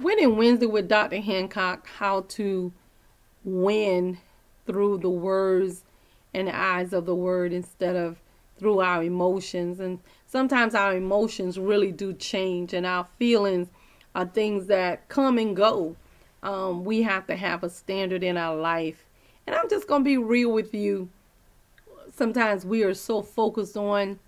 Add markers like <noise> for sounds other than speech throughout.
Winning Wednesday with Dr. Hancock, how to win through the words and the eyes of the word instead of through our emotions. And sometimes our emotions really do change, and our feelings are things that come and go. Um, we have to have a standard in our life. And I'm just going to be real with you. Sometimes we are so focused on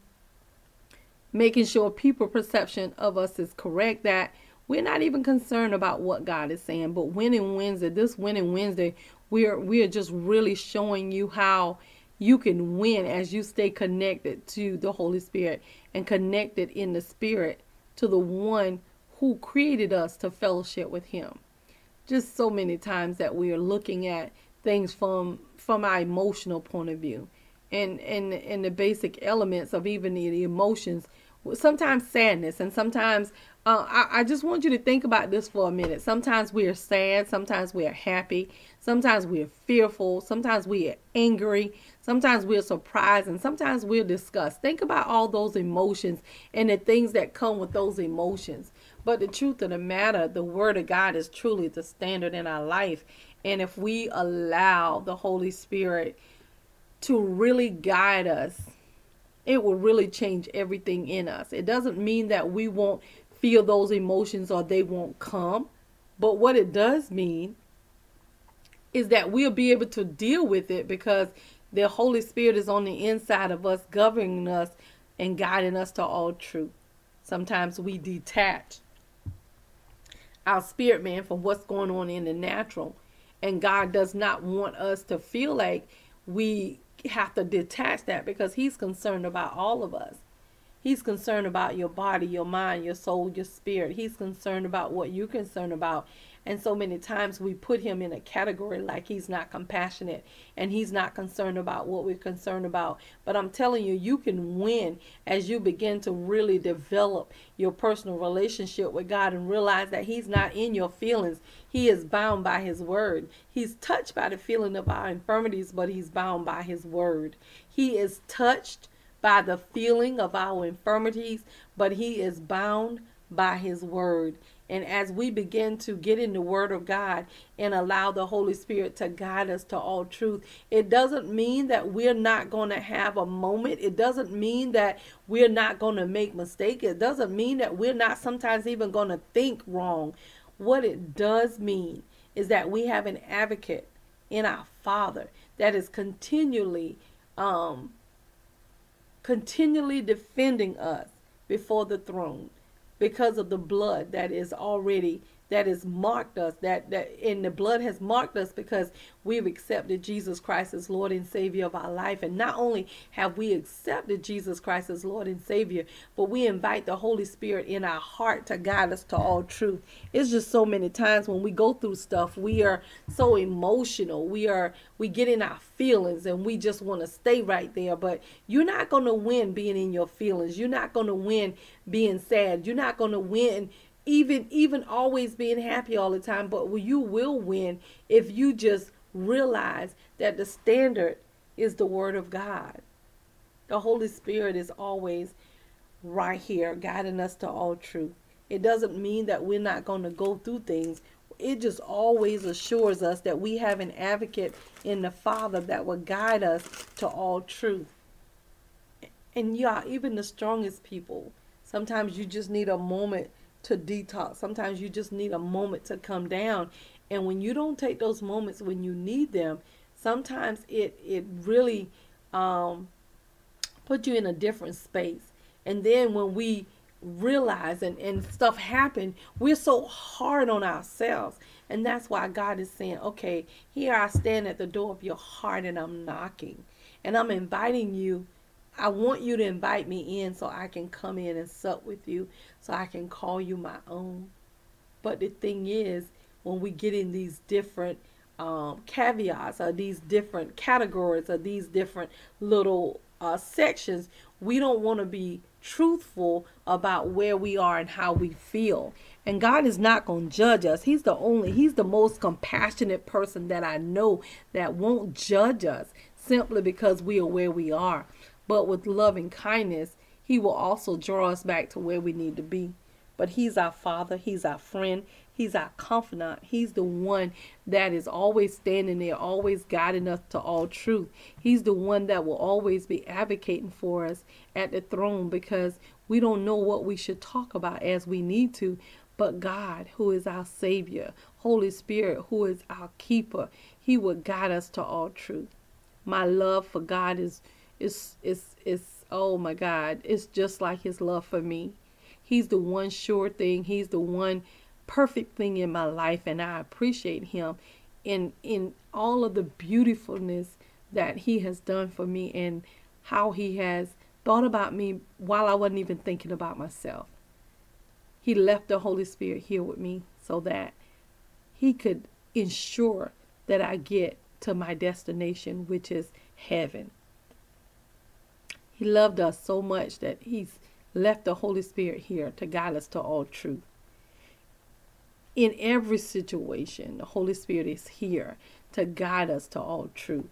making sure people perception of us is correct that we're not even concerned about what God is saying. But winning Wednesday, this winning Wednesday, we are we are just really showing you how you can win as you stay connected to the Holy Spirit and connected in the Spirit to the one who created us to fellowship with Him. Just so many times that we are looking at things from from our emotional point of view and and and the basic elements of even the emotions sometimes sadness and sometimes uh, I, I just want you to think about this for a minute. Sometimes we are sad, sometimes we are happy, sometimes we are fearful, sometimes we are angry, sometimes we're surprised, and sometimes we're disgusted. Think about all those emotions and the things that come with those emotions. But the truth of the matter, the Word of God is truly the standard in our life. And if we allow the Holy Spirit to really guide us, it will really change everything in us. It doesn't mean that we won't feel those emotions or they won't come. But what it does mean is that we'll be able to deal with it because the Holy Spirit is on the inside of us, governing us and guiding us to all truth. Sometimes we detach our spirit man from what's going on in the natural. And God does not want us to feel like we have to detach that because He's concerned about all of us. He's concerned about your body, your mind, your soul, your spirit. He's concerned about what you're concerned about. And so many times we put him in a category like he's not compassionate and he's not concerned about what we're concerned about. But I'm telling you, you can win as you begin to really develop your personal relationship with God and realize that he's not in your feelings. He is bound by his word. He's touched by the feeling of our infirmities, but he's bound by his word. He is touched by the feeling of our infirmities, but he is bound by his word. And as we begin to get in the Word of God and allow the Holy Spirit to guide us to all truth, it doesn't mean that we're not going to have a moment. It doesn't mean that we're not going to make mistakes. It doesn't mean that we're not sometimes even going to think wrong. What it does mean is that we have an advocate in our Father that is continually, um, continually defending us before the throne because of the blood that is already that has marked us that that and the blood has marked us because we've accepted Jesus Christ as Lord and Savior of our life. And not only have we accepted Jesus Christ as Lord and Savior but we invite the Holy Spirit in our heart to guide us to all truth. It's just so many times when we go through stuff we are so emotional. We are we get in our feelings and we just want to stay right there. But you're not going to win being in your feelings. You're not going to win being sad. You're not going to win even even always being happy all the time but you will win if you just realize that the standard is the word of god. The holy spirit is always right here guiding us to all truth. It doesn't mean that we're not going to go through things. It just always assures us that we have an advocate in the father that will guide us to all truth. And yeah even the strongest people sometimes you just need a moment to detox. Sometimes you just need a moment to come down. And when you don't take those moments when you need them, sometimes it it really um, put you in a different space. And then when we realize and, and stuff happen, we're so hard on ourselves. And that's why God is saying, okay, here I stand at the door of your heart and I'm knocking. And I'm inviting you I want you to invite me in so I can come in and sup with you, so I can call you my own. But the thing is, when we get in these different um, caveats or these different categories or these different little uh, sections, we don't want to be truthful about where we are and how we feel. And God is not going to judge us. He's the only, He's the most compassionate person that I know that won't judge us simply because we are where we are but with loving kindness, He will also draw us back to where we need to be. but He's our Father, He's our friend, He's our confidant. He's the one that is always standing there, always guiding us to all truth. He's the one that will always be advocating for us at the throne because we don't know what we should talk about as we need to. But God, who is our Savior, Holy Spirit, who is our keeper, He will guide us to all truth. My love for God is is it's it's oh my God, it's just like His love for me. He's the one sure thing. He's the one perfect thing in my life, and I appreciate Him in in all of the beautifulness that He has done for me and how He has thought about me while I wasn't even thinking about myself. He left the Holy Spirit here with me so that He could ensure that I get to my destination, which is heaven. He loved us so much that He's left the Holy Spirit here to guide us to all truth. In every situation, the Holy Spirit is here to guide us to all truth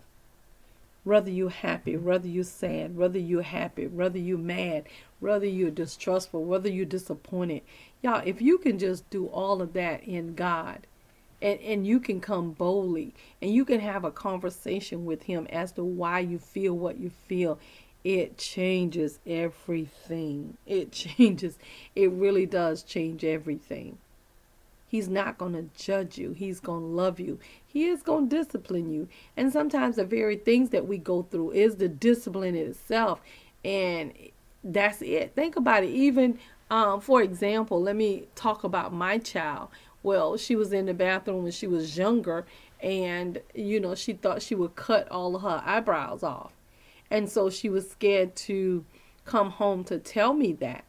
whether you're happy, whether you're sad, whether you're happy, whether you're mad, whether you're distrustful, whether you're disappointed. Y'all, if you can just do all of that in God, and, and you can come boldly and you can have a conversation with him as to why you feel what you feel it changes everything it <laughs> changes it really does change everything He's not going to judge you. He's going to love you. He is going to discipline you. And sometimes the very things that we go through is the discipline itself. And that's it. Think about it. Even, um, for example, let me talk about my child. Well, she was in the bathroom when she was younger, and, you know, she thought she would cut all of her eyebrows off. And so she was scared to come home to tell me that.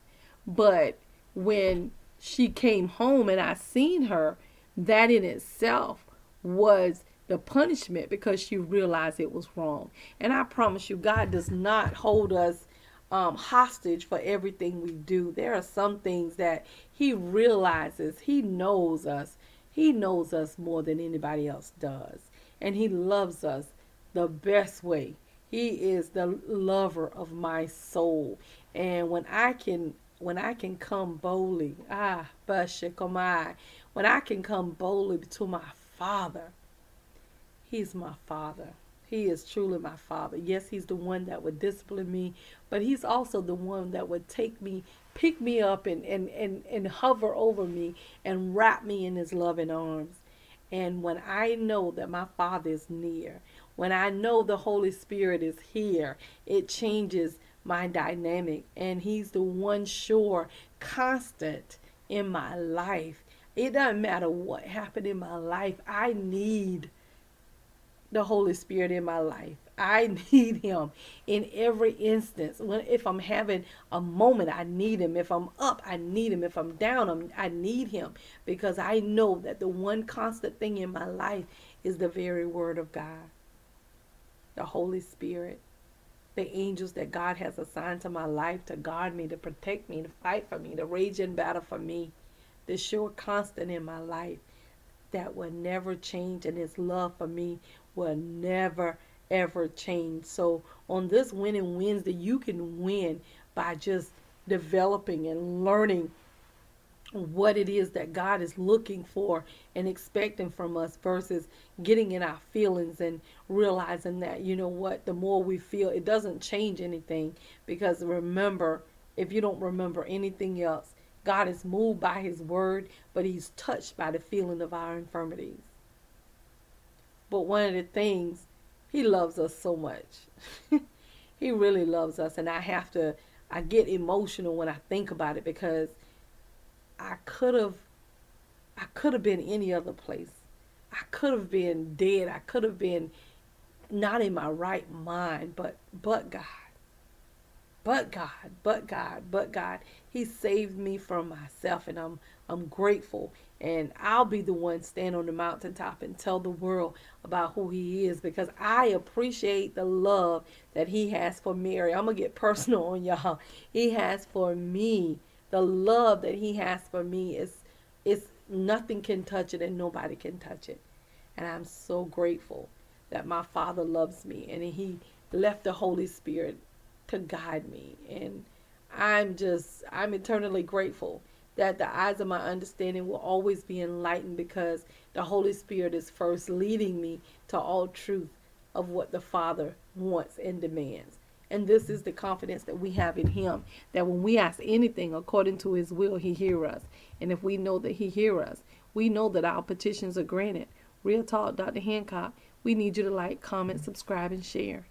But when she came home and I seen her, that in itself was the punishment because she realized it was wrong. And I promise you, God does not hold us um, hostage for everything we do. There are some things that He realizes, He knows us. He knows us more than anybody else does. And He loves us the best way. He is the lover of my soul. And when I can when I can come boldly, ah, Bashikomai, when I can come boldly to my Father, He's my Father. He is truly my Father. Yes, He's the one that would discipline me, but He's also the one that would take me, pick me up, and, and, and, and hover over me and wrap me in His loving arms. And when I know that my Father is near, when I know the Holy Spirit is here, it changes my dynamic. And he's the one sure constant in my life. It doesn't matter what happened in my life. I need the holy spirit in my life i <laughs> need him in every instance. When if i'm having a moment i need him. If i'm up i need him. If i'm down I'm, i need him. Because i know that the one constant thing in my life is the very word of god. The holy spirit. The angels that God has assigned to my life to guard me, to protect me, to fight for me, to rage in battle for me, the sure constant in my life that will never change, and His love for me will never ever change. So on this winning Wednesday, you can win by just developing and learning what it is that God is looking for and expecting from us versus getting in our feelings and realizing that, you know what, the more we feel, it doesn't change anything. Because remember, if you don't remember anything else, God is moved by His word, but He's touched by the feeling of our infirmities. But one of the things, He loves us so much. <laughs> he really loves us. And I have to, I get emotional when I think about it because I could have I could have been any other place. I could have been dead. I could have been not in my right mind, but but God. But God, but God, but God. He saved me from myself and I'm I'm grateful. And I'll be the one stand on the mountaintop and tell the world about who he is because I appreciate the love that he has for Mary. I'm gonna get personal on y'all. He has for me the love that he has for me is is nothing can touch it and nobody can touch it. And I'm so grateful that my father loves me and he left the Holy Spirit to guide me and I'm just I'm eternally grateful that the eyes of my understanding will always be enlightened because the Holy Spirit is first leading me to all truth of what the Father wants and demands. And this is the confidence that we have in Him that when we ask anything according to His will, He hears us. And if we know that He hears us, we know that our petitions are granted. Real talk, Dr. Hancock. We need you to like, comment, subscribe, and share.